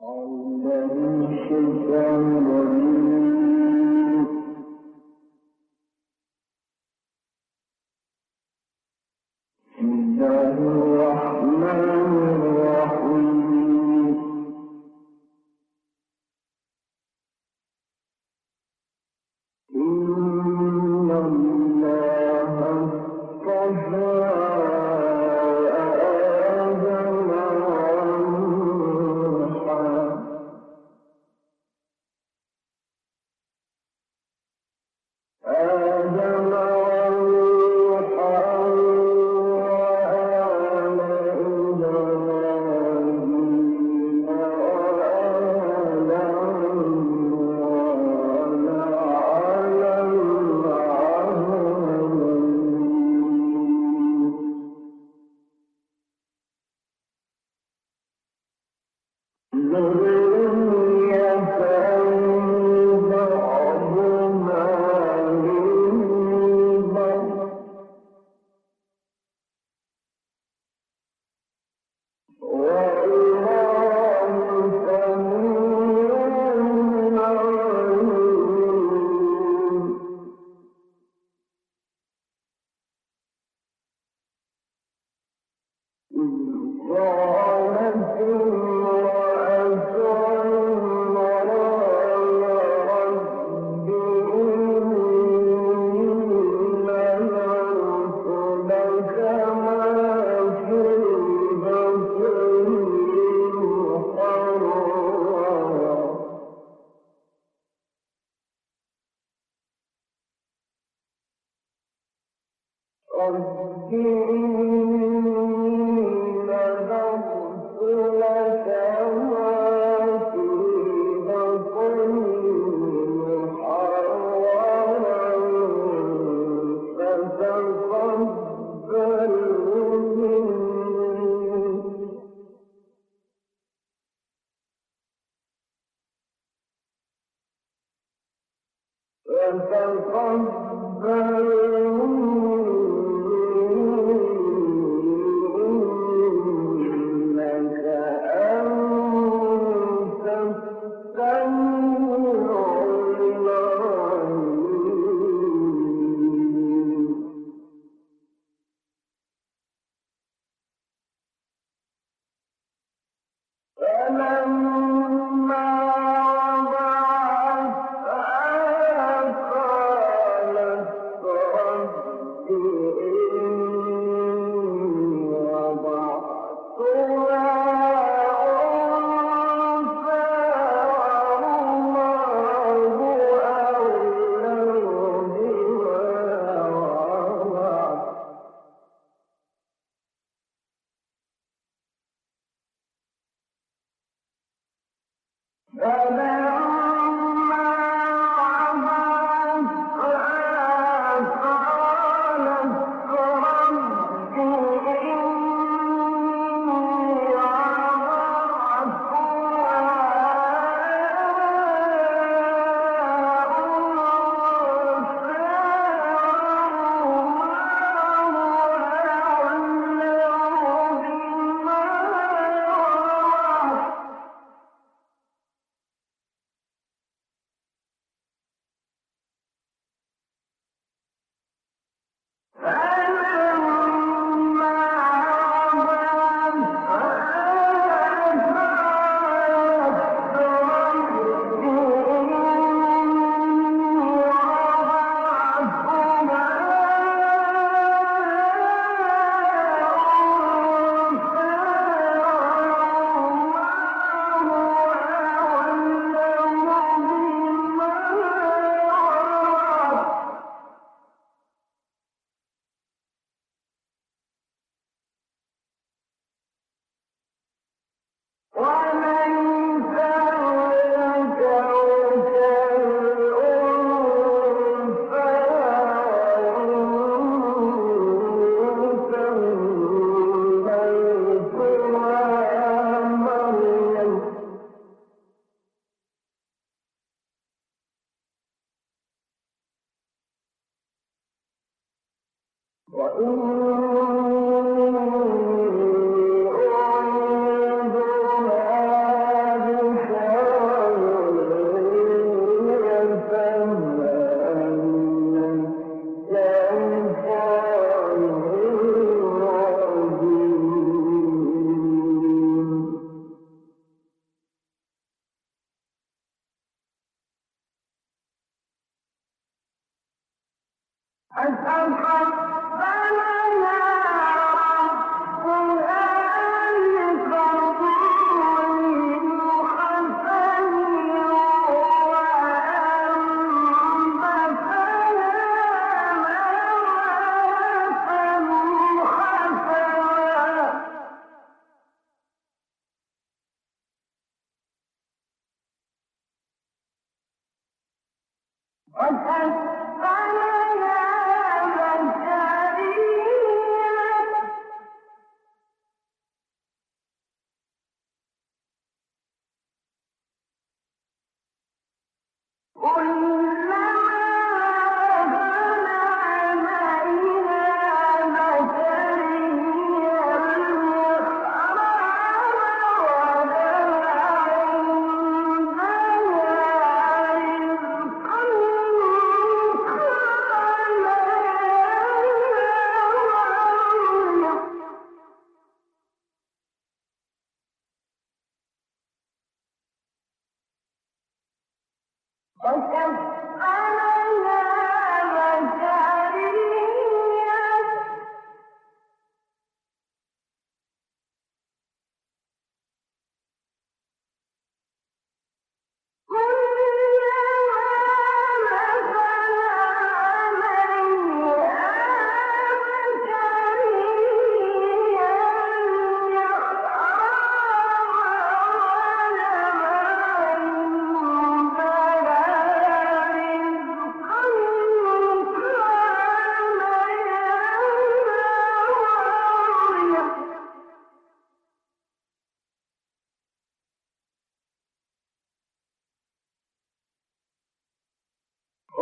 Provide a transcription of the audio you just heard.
Allah'ın şeytanlarının فتقبل وإن Don't tell me.